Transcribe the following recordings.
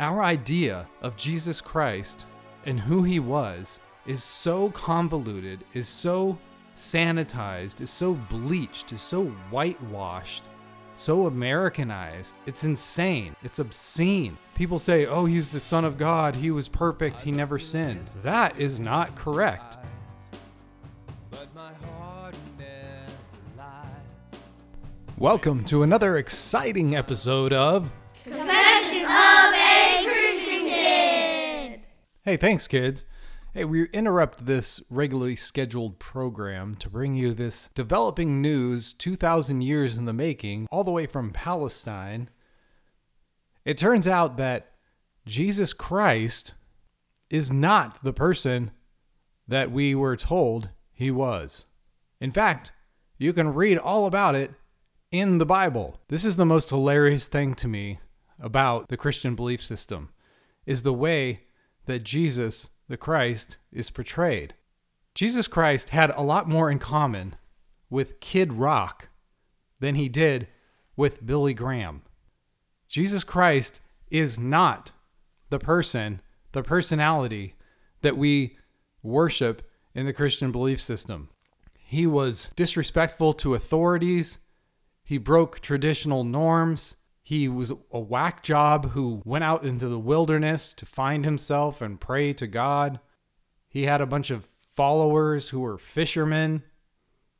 Our idea of Jesus Christ and who he was is so convoluted, is so sanitized, is so bleached, is so whitewashed, so Americanized. It's insane. It's obscene. People say, oh, he's the Son of God. He was perfect. He never sinned. That is not correct. Welcome to another exciting episode of Hey, thanks, kids. Hey, we interrupt this regularly scheduled program to bring you this developing news 2,000 years in the making, all the way from Palestine. It turns out that Jesus Christ is not the person that we were told he was. In fact, you can read all about it in the Bible. This is the most hilarious thing to me about the Christian belief system is the way that Jesus the Christ is portrayed. Jesus Christ had a lot more in common with Kid Rock than he did with Billy Graham. Jesus Christ is not the person, the personality that we worship in the Christian belief system. He was disrespectful to authorities. He broke traditional norms. He was a whack job who went out into the wilderness to find himself and pray to God. He had a bunch of followers who were fishermen.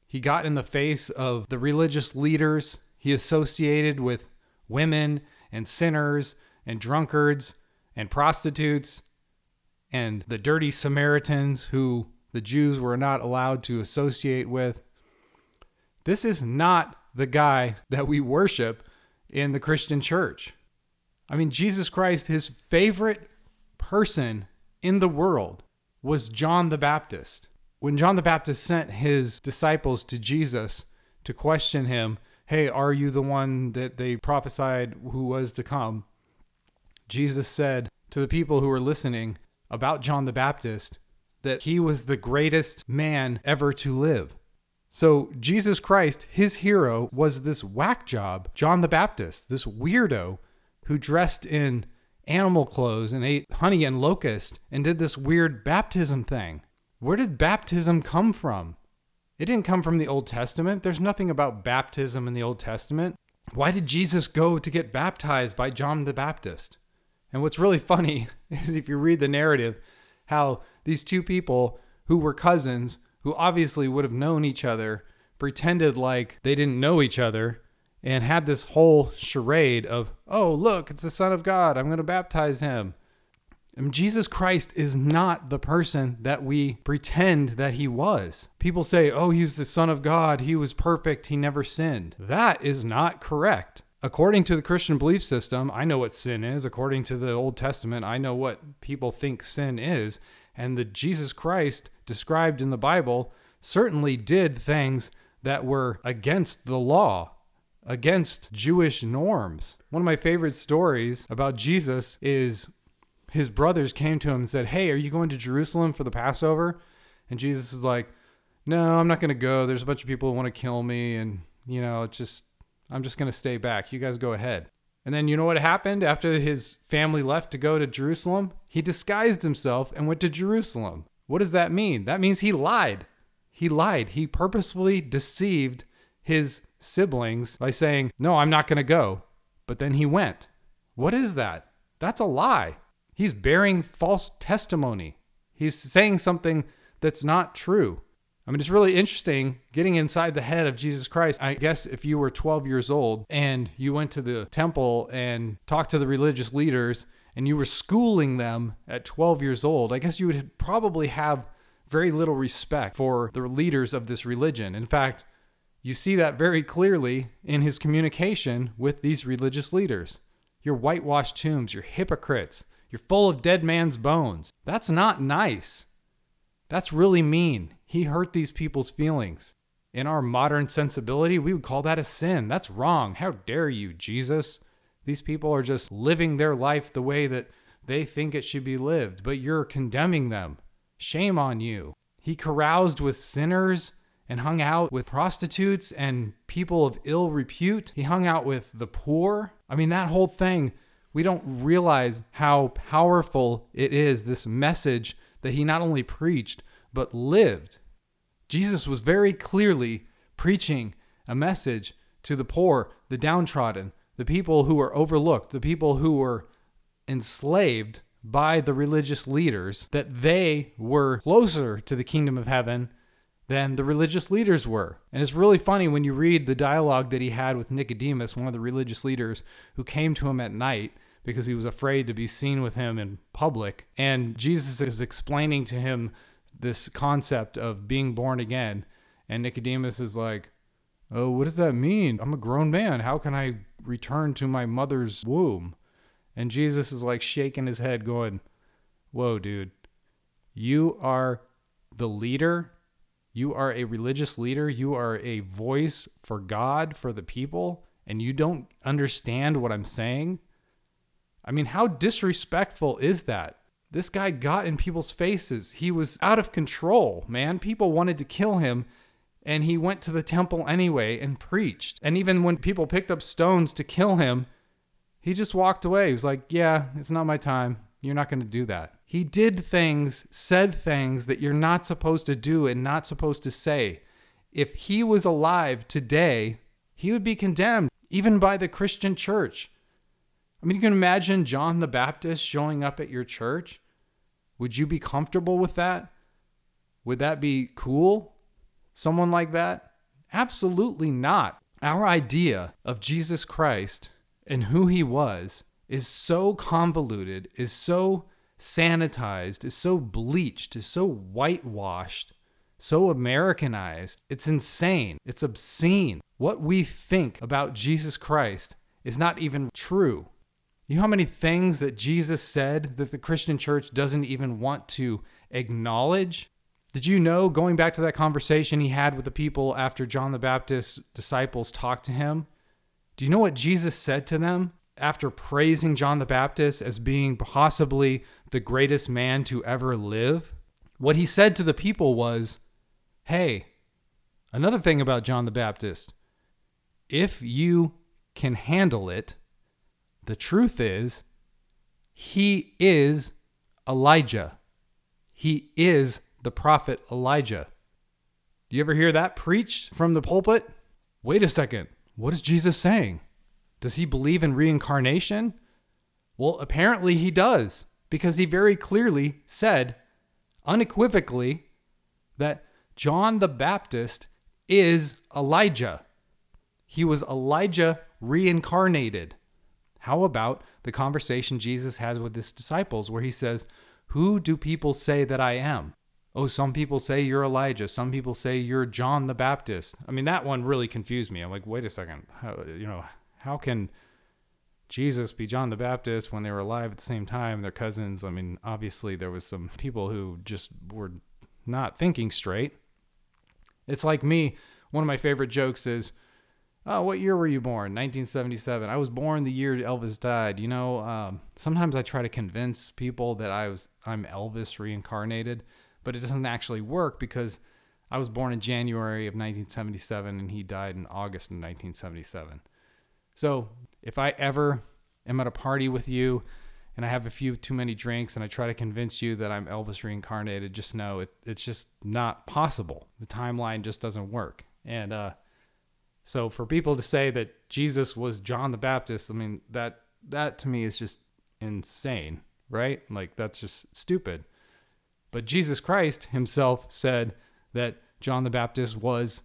He got in the face of the religious leaders. He associated with women and sinners and drunkards and prostitutes and the dirty Samaritans who the Jews were not allowed to associate with. This is not the guy that we worship in the Christian church. I mean, Jesus Christ, his favorite person in the world was John the Baptist. When John the Baptist sent his disciples to Jesus to question him, hey, are you the one that they prophesied who was to come? Jesus said to the people who were listening about John the Baptist that he was the greatest man ever to live. So Jesus Christ, his hero, was this whack job, John the Baptist, this weirdo who dressed in animal clothes and ate honey and locust and did this weird baptism thing. Where did baptism come from? It didn't come from the Old Testament. There's nothing about baptism in the Old Testament. Why did Jesus go to get baptized by John the Baptist? And what's really funny is if you read the narrative, how these two people who were cousins who obviously would have known each other, pretended like they didn't know each other, and had this whole charade of, oh, look, it's the Son of God. I'm going to baptize him. And Jesus Christ is not the person that we pretend that he was. People say, oh, he's the Son of God. He was perfect. He never sinned. That is not correct. According to the Christian belief system, I know what sin is. According to the Old Testament, I know what people think sin is. And the Jesus Christ described in the Bible certainly did things that were against the law, against Jewish norms. One of my favorite stories about Jesus is his brothers came to him and said, Hey, are you going to Jerusalem for the Passover? And Jesus is like, No, I'm not going to go. There's a bunch of people who want to kill me. And, you know, just, I'm just going to stay back. You guys go ahead. And then you know what happened after his family left to go to Jerusalem? He disguised himself and went to Jerusalem. What does that mean? That means he lied. He lied. He purposefully deceived his siblings by saying, No, I'm not going to go. But then he went. What is that? That's a lie. He's bearing false testimony. He's saying something that's not true. I mean, it's really interesting getting inside the head of Jesus Christ. I guess if you were 12 years old and you went to the temple and talked to the religious leaders and you were schooling them at 12 years old, I guess you would probably have very little respect for the leaders of this religion. In fact, you see that very clearly in his communication with these religious leaders. You're whitewashed tombs, you're hypocrites, you're full of dead man's bones. That's not nice. That's really mean. He hurt these people's feelings. In our modern sensibility, we would call that a sin. That's wrong. How dare you, Jesus? These people are just living their life the way that they think it should be lived, but you're condemning them. Shame on you. He caroused with sinners and hung out with prostitutes and people of ill repute. He hung out with the poor. I mean, that whole thing we don't realize how powerful it is, this message that he not only preached, but lived. Jesus was very clearly preaching a message to the poor, the downtrodden, the people who were overlooked, the people who were enslaved by the religious leaders, that they were closer to the kingdom of heaven than the religious leaders were. And it's really funny when you read the dialogue that he had with Nicodemus, one of the religious leaders who came to him at night because he was afraid to be seen with him in public. And Jesus is explaining to him this concept of being born again. And Nicodemus is like, Oh, what does that mean? I'm a grown man. How can I return to my mother's womb? And Jesus is like shaking his head, going, Whoa, dude, you are the leader. You are a religious leader. You are a voice for God, for the people, and you don't understand what I'm saying. I mean, how disrespectful is that? This guy got in people's faces. He was out of control, man. People wanted to kill him, and he went to the temple anyway and preached. And even when people picked up stones to kill him, he just walked away. He was like, Yeah, it's not my time. You're not going to do that. He did things, said things that you're not supposed to do and not supposed to say. If he was alive today, he would be condemned, even by the Christian church. I mean, you can imagine John the Baptist showing up at your church. Would you be comfortable with that? Would that be cool? Someone like that? Absolutely not. Our idea of Jesus Christ and who he was is so convoluted, is so sanitized, is so bleached, is so whitewashed, so Americanized. It's insane. It's obscene. What we think about Jesus Christ is not even true. You know how many things that Jesus said that the Christian church doesn't even want to acknowledge? Did you know, going back to that conversation he had with the people after John the Baptist's disciples talked to him? Do you know what Jesus said to them after praising John the Baptist as being possibly the greatest man to ever live? What he said to the people was, Hey, another thing about John the Baptist, if you can handle it, the truth is, he is Elijah. He is the prophet Elijah. You ever hear that preached from the pulpit? Wait a second. What is Jesus saying? Does he believe in reincarnation? Well, apparently he does, because he very clearly said, unequivocally, that John the Baptist is Elijah. He was Elijah reincarnated. How about the conversation Jesus has with his disciples where he says, Who do people say that I am? Oh, some people say you're Elijah. Some people say you're John the Baptist. I mean, that one really confused me. I'm like, wait a second. How, you know, how can Jesus be John the Baptist when they were alive at the same time? They're cousins. I mean, obviously, there was some people who just were not thinking straight. It's like me. One of my favorite jokes is, Oh, what year were you born? 1977. I was born the year Elvis died. You know, um, sometimes I try to convince people that I was I'm Elvis reincarnated, but it doesn't actually work because I was born in January of 1977 and he died in August of 1977. So if I ever am at a party with you and I have a few too many drinks and I try to convince you that I'm Elvis reincarnated, just know it, it's just not possible. The timeline just doesn't work. And uh, so for people to say that Jesus was John the Baptist, I mean that that to me is just insane, right? Like that's just stupid. But Jesus Christ himself said that John the Baptist was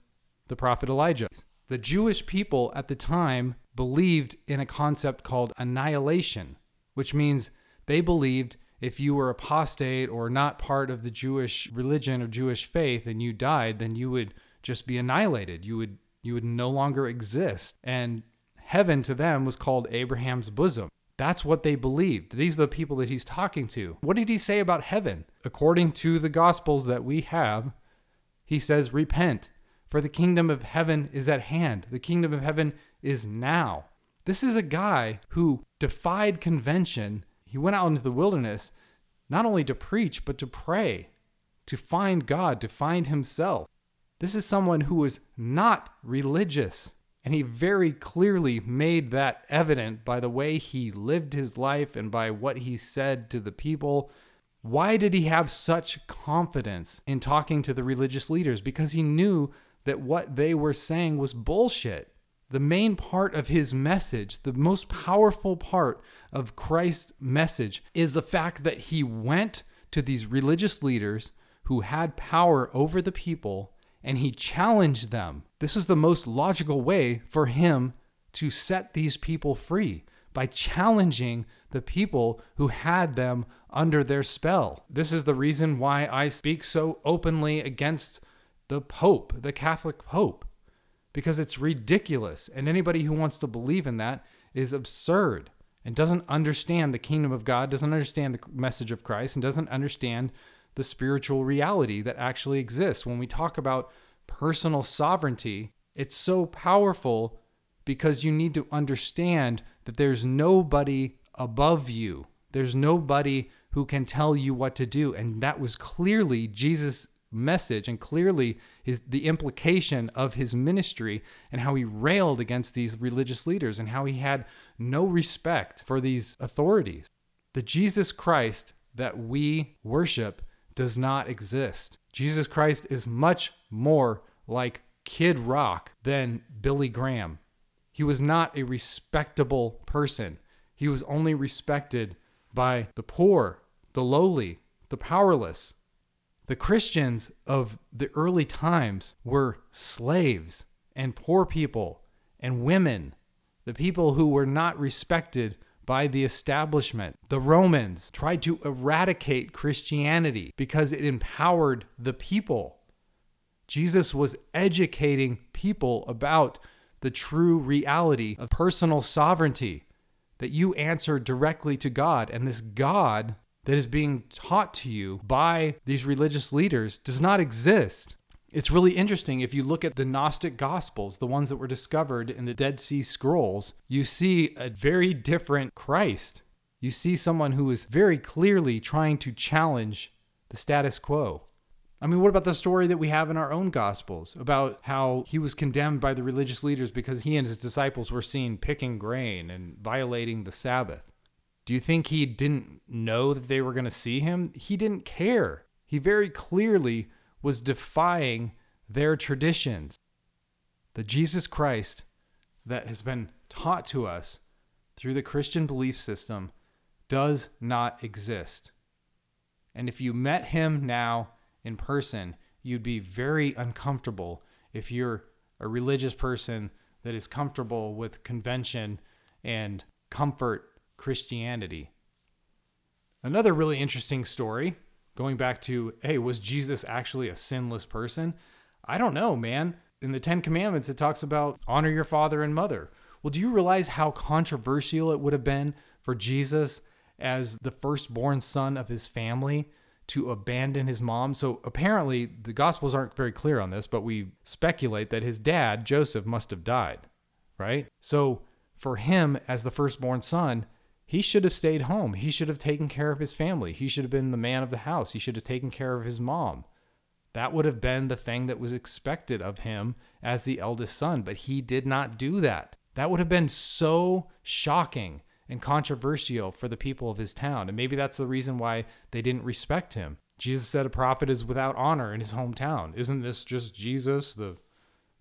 the prophet Elijah. The Jewish people at the time believed in a concept called annihilation, which means they believed if you were apostate or not part of the Jewish religion or Jewish faith and you died, then you would just be annihilated. You would you would no longer exist. And heaven to them was called Abraham's bosom. That's what they believed. These are the people that he's talking to. What did he say about heaven? According to the gospels that we have, he says, Repent, for the kingdom of heaven is at hand. The kingdom of heaven is now. This is a guy who defied convention. He went out into the wilderness not only to preach, but to pray, to find God, to find himself. This is someone who was not religious. And he very clearly made that evident by the way he lived his life and by what he said to the people. Why did he have such confidence in talking to the religious leaders? Because he knew that what they were saying was bullshit. The main part of his message, the most powerful part of Christ's message, is the fact that he went to these religious leaders who had power over the people and he challenged them. This is the most logical way for him to set these people free by challenging the people who had them under their spell. This is the reason why I speak so openly against the Pope, the Catholic Pope, because it's ridiculous. And anybody who wants to believe in that is absurd and doesn't understand the kingdom of God, doesn't understand the message of Christ, and doesn't understand the spiritual reality that actually exists. When we talk about personal sovereignty, it's so powerful because you need to understand that there's nobody above you. There's nobody who can tell you what to do. And that was clearly Jesus' message and clearly his the implication of his ministry and how he railed against these religious leaders and how he had no respect for these authorities. The Jesus Christ that we worship does not exist. Jesus Christ is much more like Kid Rock than Billy Graham. He was not a respectable person. He was only respected by the poor, the lowly, the powerless. The Christians of the early times were slaves and poor people and women, the people who were not respected by the establishment. The Romans tried to eradicate Christianity because it empowered the people. Jesus was educating people about the true reality of personal sovereignty, that you answer directly to God. And this God that is being taught to you by these religious leaders does not exist. It's really interesting if you look at the Gnostic Gospels, the ones that were discovered in the Dead Sea Scrolls, you see a very different Christ. You see someone who is very clearly trying to challenge the status quo. I mean, what about the story that we have in our own Gospels about how he was condemned by the religious leaders because he and his disciples were seen picking grain and violating the Sabbath? Do you think he didn't know that they were going to see him? He didn't care. He very clearly was defying their traditions. The Jesus Christ that has been taught to us through the Christian belief system does not exist. And if you met him now in person, you'd be very uncomfortable if you're a religious person that is comfortable with convention and comfort Christianity. Another really interesting story going back to, hey, was Jesus actually a sinless person? I don't know, man. In the Ten Commandments, it talks about honor your father and mother. Well, do you realize how controversial it would have been for Jesus as the firstborn son of his family to abandon his mom? So apparently, the Gospels aren't very clear on this, but we speculate that his dad, Joseph, must have died, right? So for him, as the firstborn son, he should have stayed home. He should have taken care of his family. He should have been the man of the house. He should have taken care of his mom. That would have been the thing that was expected of him as the eldest son, but he did not do that. That would have been so shocking and controversial for the people of his town. And maybe that's the reason why they didn't respect him. Jesus said a prophet is without honor in his hometown. Isn't this just Jesus, the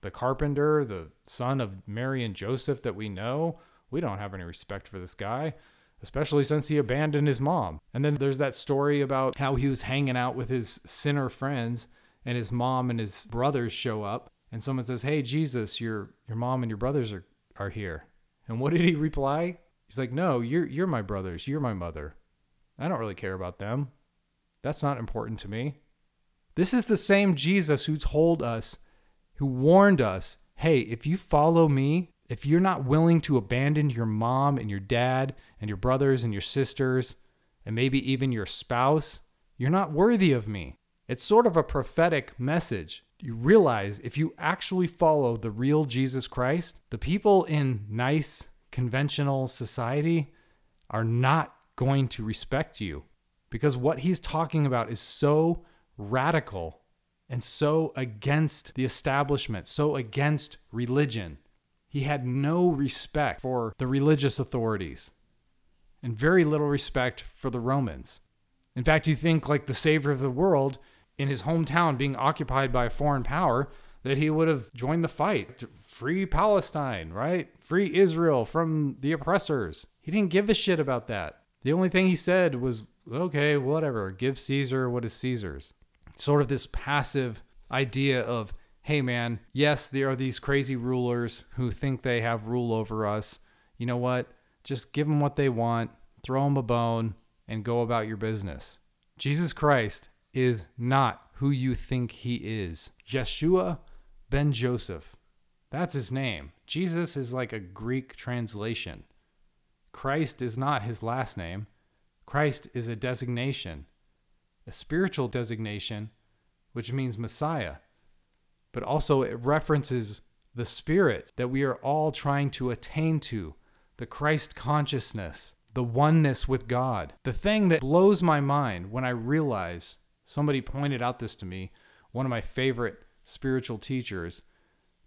the carpenter, the son of Mary and Joseph that we know? We don't have any respect for this guy especially since he abandoned his mom. And then there's that story about how he was hanging out with his sinner friends and his mom and his brothers show up and someone says, "Hey Jesus, your your mom and your brothers are are here." And what did he reply? He's like, "No, you're you're my brothers, you're my mother. I don't really care about them. That's not important to me." This is the same Jesus who told us, who warned us, "Hey, if you follow me, if you're not willing to abandon your mom and your dad and your brothers and your sisters and maybe even your spouse, you're not worthy of me. It's sort of a prophetic message. You realize if you actually follow the real Jesus Christ, the people in nice, conventional society are not going to respect you because what he's talking about is so radical and so against the establishment, so against religion He had no respect for the religious authorities and very little respect for the Romans. In fact, you think like the savior of the world in his hometown being occupied by a foreign power that he would have joined the fight to free Palestine, right? Free Israel from the oppressors. He didn't give a shit about that. The only thing he said was, okay, whatever, give Caesar what is Caesar's. Sort of this passive idea of, hey man, yes, there are these crazy rulers who think they have rule over us. You know what? Just give them what they want, throw them a bone, and go about your business. Jesus Christ is not who you think he is. Yeshua ben Joseph. That's his name. Jesus is like a Greek translation. Christ is not his last name. Christ is a designation, a spiritual designation, which means Messiah. But also, it references the spirit that we are all trying to attain to the Christ consciousness, the oneness with God. The thing that blows my mind when I realize somebody pointed out this to me, one of my favorite spiritual teachers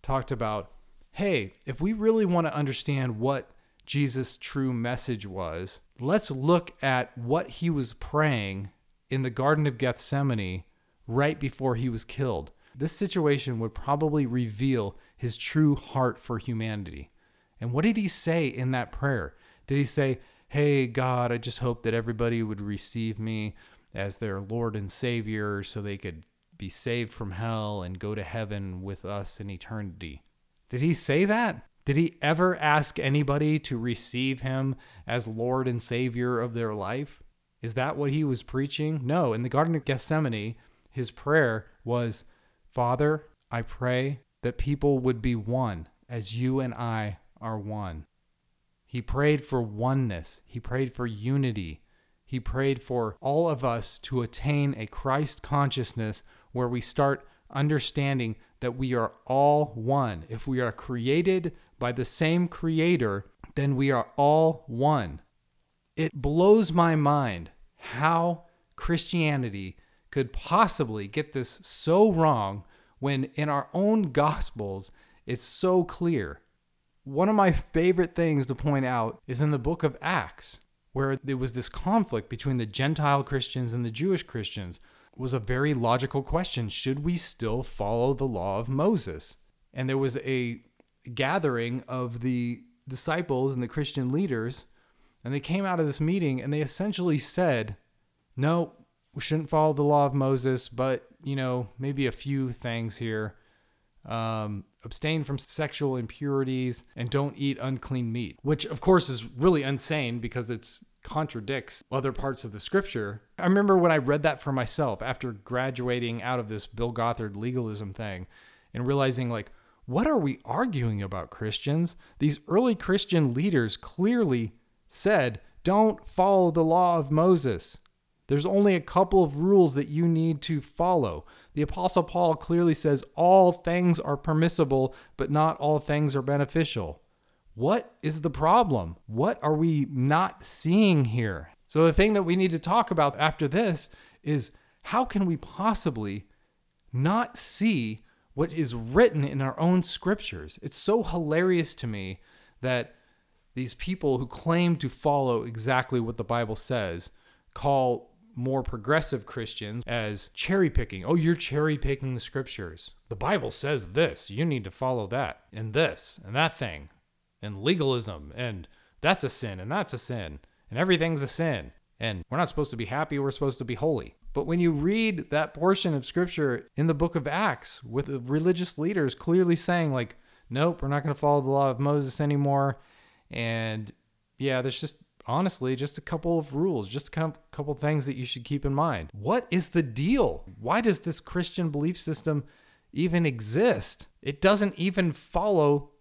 talked about hey, if we really want to understand what Jesus' true message was, let's look at what he was praying in the Garden of Gethsemane right before he was killed. This situation would probably reveal his true heart for humanity. And what did he say in that prayer? Did he say, Hey, God, I just hope that everybody would receive me as their Lord and Savior so they could be saved from hell and go to heaven with us in eternity? Did he say that? Did he ever ask anybody to receive him as Lord and Savior of their life? Is that what he was preaching? No. In the Garden of Gethsemane, his prayer was, Father, I pray that people would be one as you and I are one. He prayed for oneness, he prayed for unity. He prayed for all of us to attain a Christ consciousness where we start understanding that we are all one. If we are created by the same Creator, then we are all one. It blows my mind how Christianity could possibly get this so wrong when in our own Gospels it's so clear. One of my favorite things to point out is in the book of Acts, where there was this conflict between the Gentile Christians and the Jewish Christians. It was a very logical question should we still follow the law of Moses? And there was a gathering of the disciples and the Christian leaders, and they came out of this meeting and they essentially said, No, we shouldn't follow the law of Moses, but, you know, maybe a few things here um, abstain from sexual impurities, and don't eat unclean meat, which of course is really insane because it contradicts other parts of the scripture. I remember when I read that for myself after graduating out of this Bill Gothard legalism thing and realizing, like, what are we arguing about, Christians? These early Christian leaders clearly said, don't follow the law of Moses. There's only a couple of rules that you need to follow. The Apostle Paul clearly says all things are permissible, but not all things are beneficial. What is the problem? What are we not seeing here? So, the thing that we need to talk about after this is how can we possibly not see what is written in our own scriptures? It's so hilarious to me that these people who claim to follow exactly what the Bible says call more progressive Christians as cherry picking. Oh, you're cherry picking the scriptures. The Bible says this. You need to follow that and this and that thing and legalism and that's a sin and that's a sin and everything's a sin. And we're not supposed to be happy, we're supposed to be holy. But when you read that portion of scripture in the book of Acts with the religious leaders clearly saying, like, nope, we're not going to follow the law of Moses anymore. And yeah, there's just honestly just a couple of rules, just a couple things that you should keep in mind. What is the deal? Why does this Christian belief system even exist? It doesn't even follow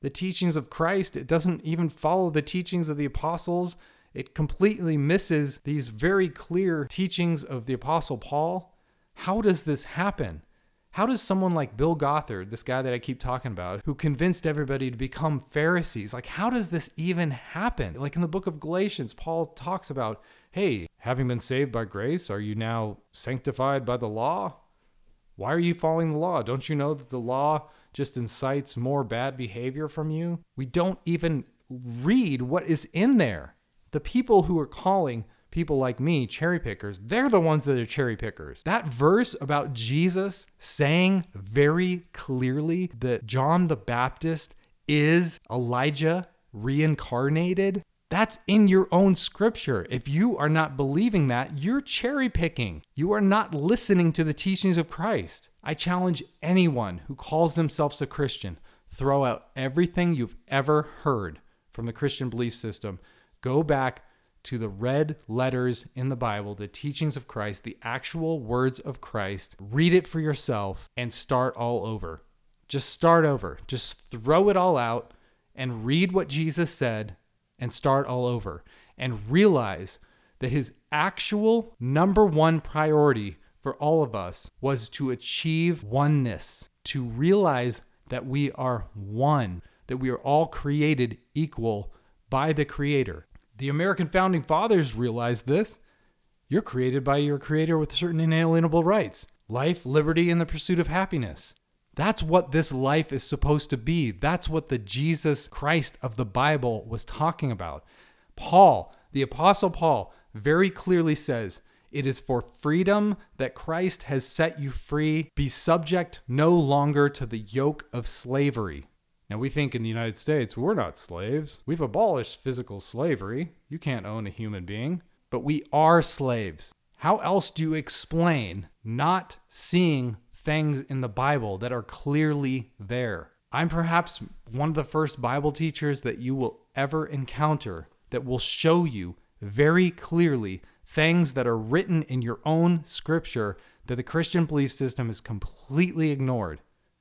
the teachings of Christ, it doesn't even follow the teachings of the apostles. It completely misses these very clear teachings of the apostle Paul. How does this happen? How does someone like Bill Gothard, this guy that I keep talking about, who convinced everybody to become Pharisees, like how does this even happen? Like in the book of Galatians, Paul talks about, hey, having been saved by grace, are you now sanctified by the law? Why are you following the law? Don't you know that the law just incites more bad behavior from you. We don't even read what is in there. The people who are calling people like me cherry pickers, they're the ones that are cherry pickers. That verse about Jesus saying very clearly that John the Baptist is Elijah reincarnated, that's in your own scripture. If you are not believing that, you're cherry picking. You are not listening to the teachings of Christ. I challenge anyone who calls themselves a Christian, throw out everything you've ever heard from the Christian belief system. Go back to the red letters in the Bible, the teachings of Christ, the actual words of Christ. Read it for yourself and start all over. Just start over. Just throw it all out and read what Jesus said and start all over and realize that his actual number one priority for all of us was to achieve oneness, to realize that we are one, that we are all created equal by the Creator. The American founding fathers realized this. You're created by your Creator with certain inalienable rights life, liberty, and the pursuit of happiness. That's what this life is supposed to be. That's what the Jesus Christ of the Bible was talking about. Paul, the Apostle Paul, very clearly says, It is for freedom that Christ has set you free. Be subject no longer to the yoke of slavery. Now, we think in the United States, we're not slaves. We've abolished physical slavery. You can't own a human being, but we are slaves. How else do you explain not seeing things in the Bible that are clearly there. I'm perhaps one of the first Bible teachers that you will ever encounter that will show you very clearly things that are written in your own scripture that the Christian belief system has completely ignored,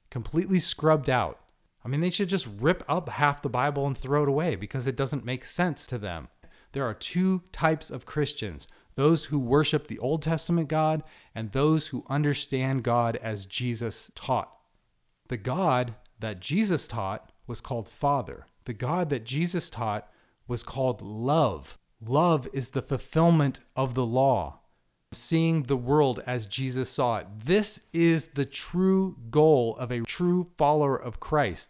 completely scrubbed out. I mean, they should just rip up half the Bible and throw it away because it doesn't make sense to them. There are two types of Christians those who worship the Old Testament God, and those who understand God as Jesus taught. The God that Jesus taught was called Father. The God that Jesus taught was called love. Love is the fulfillment of the law, seeing the world as Jesus saw it. This is the true goal of a true follower of Christ.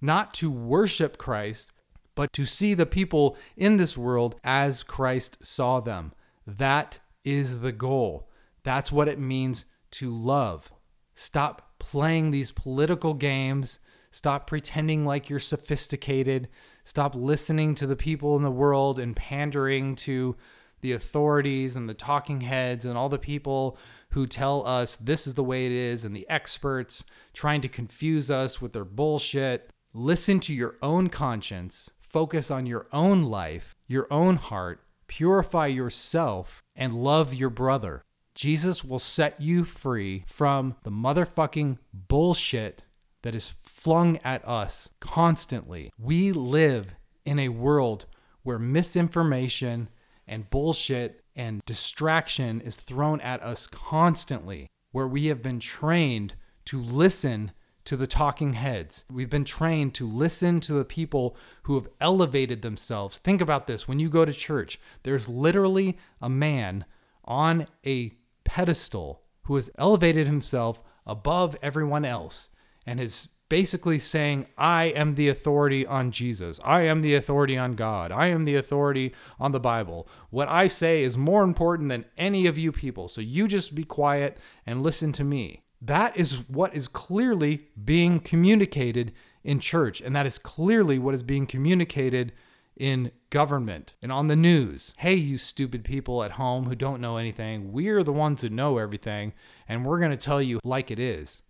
Not to worship Christ, but to see the people in this world as Christ saw them. That is the goal. That's what it means to love. Stop playing these political games. Stop pretending like you're sophisticated. Stop listening to the people in the world and pandering to the authorities and the talking heads and all the people who tell us this is the way it is and the experts trying to confuse us with their bullshit. Listen to your own conscience. Focus on your own life, your own heart, purify yourself, and love your brother. Jesus will set you free from the motherfucking bullshit that is flung at us constantly. We live in a world where misinformation and bullshit and distraction is thrown at us constantly, where we have been trained to listen to the talking heads. We've been trained to listen to the people who have elevated themselves. Think about this when you go to church, there's literally a man on a pedestal who has elevated himself above everyone else and is basically saying, I am the authority on Jesus. I am the authority on God. I am the authority on the Bible. What I say is more important than any of you people. So you just be quiet and listen to me. That is what is clearly being communicated in church, and that is clearly what is being communicated in government and on the news. Hey, you stupid people at home who don't know anything, we're the ones who know everything, and we're going to tell you like it is.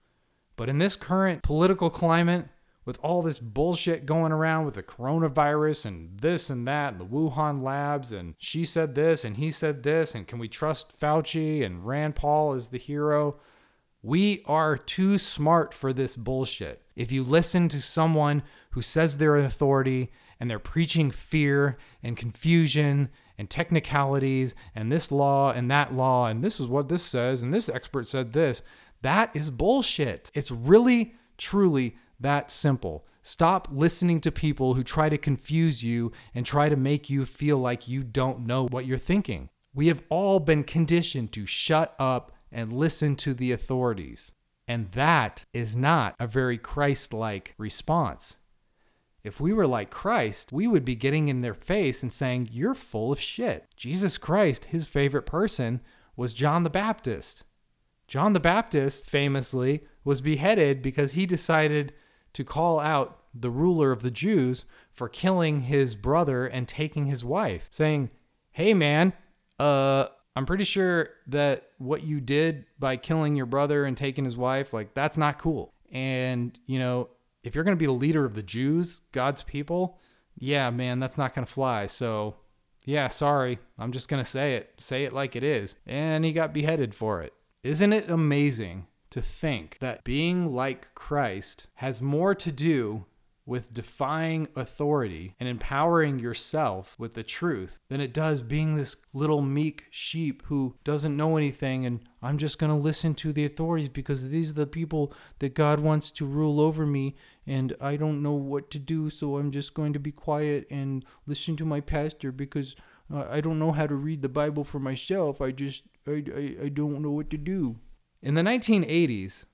But in this current political climate, with all this bullshit going around with the coronavirus and this and that, and the Wuhan labs, and she said this and he said this, and can we trust Fauci and Rand Paul is the hero? We are too smart for this bullshit. If you listen to someone who says they're an authority and they're preaching fear and confusion and technicalities and this law and that law and this is what this says and this expert said this, that is bullshit. It's really, truly that simple. Stop listening to people who try to confuse you and try to make you feel like you don't know what you're thinking. We have all been conditioned to shut up and listen to the authorities. And that is not a very Christ like response. If we were like Christ, we would be getting in their face and saying, You're full of shit. Jesus Christ, his favorite person, was John the Baptist. John the Baptist famously was beheaded because he decided to call out the ruler of the Jews for killing his brother and taking his wife, saying, Hey man, uh, I'm pretty sure that what you did by killing your brother and taking his wife, like, that's not cool. And, you know, if you're going to be the leader of the Jews, God's people, yeah, man, that's not going to fly. So, yeah, sorry. I'm just going to say it. Say it like it is. And he got beheaded for it. Isn't it amazing to think that being like Christ has more to do with defying authority and empowering yourself with the truth than it does being this little meek sheep who doesn't know anything and I'm just going to listen to the authorities because these are the people that God wants to rule over me and I don't know what to do so I'm just going to be quiet and listen to my pastor because uh, I don't know how to read the Bible for myself. I just I, I, I don't know what to do. In the 1980s,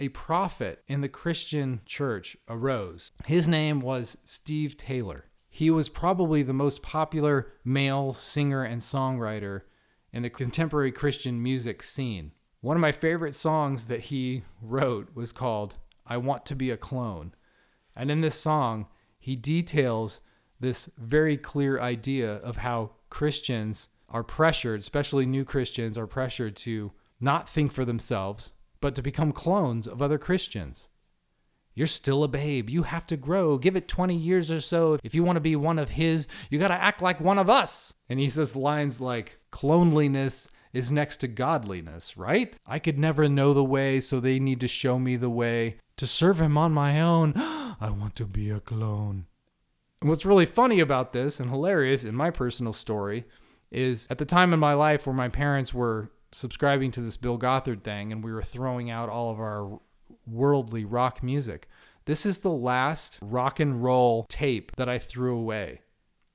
a prophet in the Christian church arose. His name was Steve Taylor. He was probably the most popular male singer and songwriter in the contemporary Christian music scene. One of my favorite songs that he wrote was called I Want to Be a Clone. And in this song, he details this very clear idea of how Christians are pressured, especially new Christians, are pressured to not think for themselves, but to become clones of other Christians. You're still a babe. You have to grow. Give it 20 years or so. If you want to be one of his, you got to act like one of us. And he says lines like, cloneliness is next to godliness, right? I could never know the way, so they need to show me the way. To serve him on my own, I want to be a clone. And what's really funny about this and hilarious in my personal story is at the time in my life where my parents were subscribing to this Bill Gothard thing and we were throwing out all of our worldly rock music. This is the last rock and roll tape that I threw away.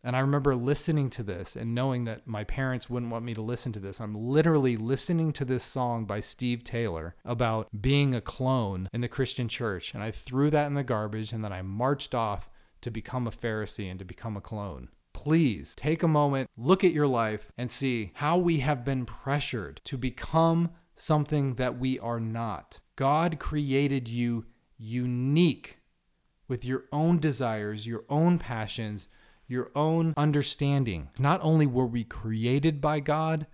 And I remember listening to this and knowing that my parents wouldn't want me to listen to this. I'm literally listening to this song by Steve Taylor about being a clone in the Christian church. And I threw that in the garbage and then I marched off to become a Pharisee and to become a clone please take a moment, look at your life, and see how we have been pressured to become something that we are not. God created you unique with your own desires, your own passions, your own understanding. Not only were we created by God,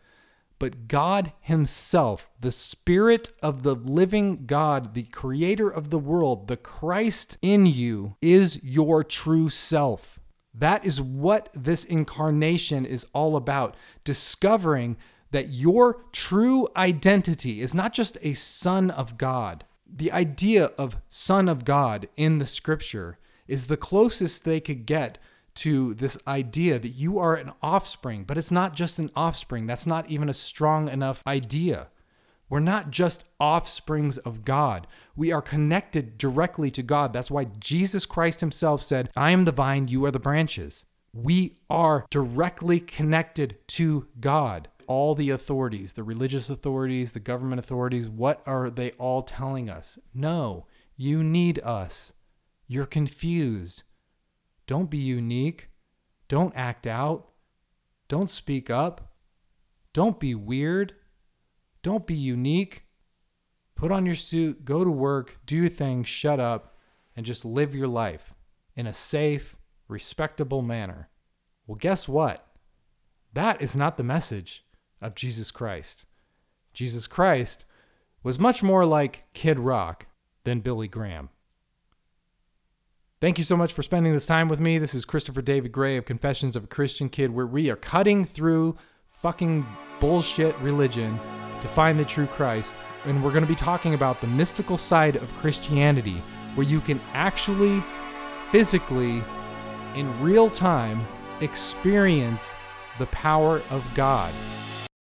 but God Himself, the Spirit of the living God, the Creator of the world, the Christ in you, is your true self. That is what this incarnation is all about. Discovering that your true identity is not just a son of God. The idea of son of God in the scripture is the closest they could get to this idea that you are an offspring, but it's not just an offspring. That's not even a strong enough idea. We're not just offsprings of God. We are connected directly to God. That's why Jesus Christ himself said, I am the vine, you are the branches. We are directly connected to God. All the authorities, the religious authorities, the government authorities, what are they all telling us? No, you need us. You're confused. Don't be unique. Don't act out. Don't speak up. Don't be weird. Don't be unique. Put on your suit, go to work, do your thing, shut up, and just live your life in a safe, respectable manner. Well, guess what? That is not the message of Jesus Christ. Jesus Christ was much more like Kid Rock than Billy Graham. Thank you so much for spending this time with me. This is Christopher David Gray of Confessions of a Christian Kid, where we are cutting through fucking bullshit religion to find the true Christ. And we're going to be talking about the mystical side of Christianity, where you can actually, physically, in real time, experience the power of God.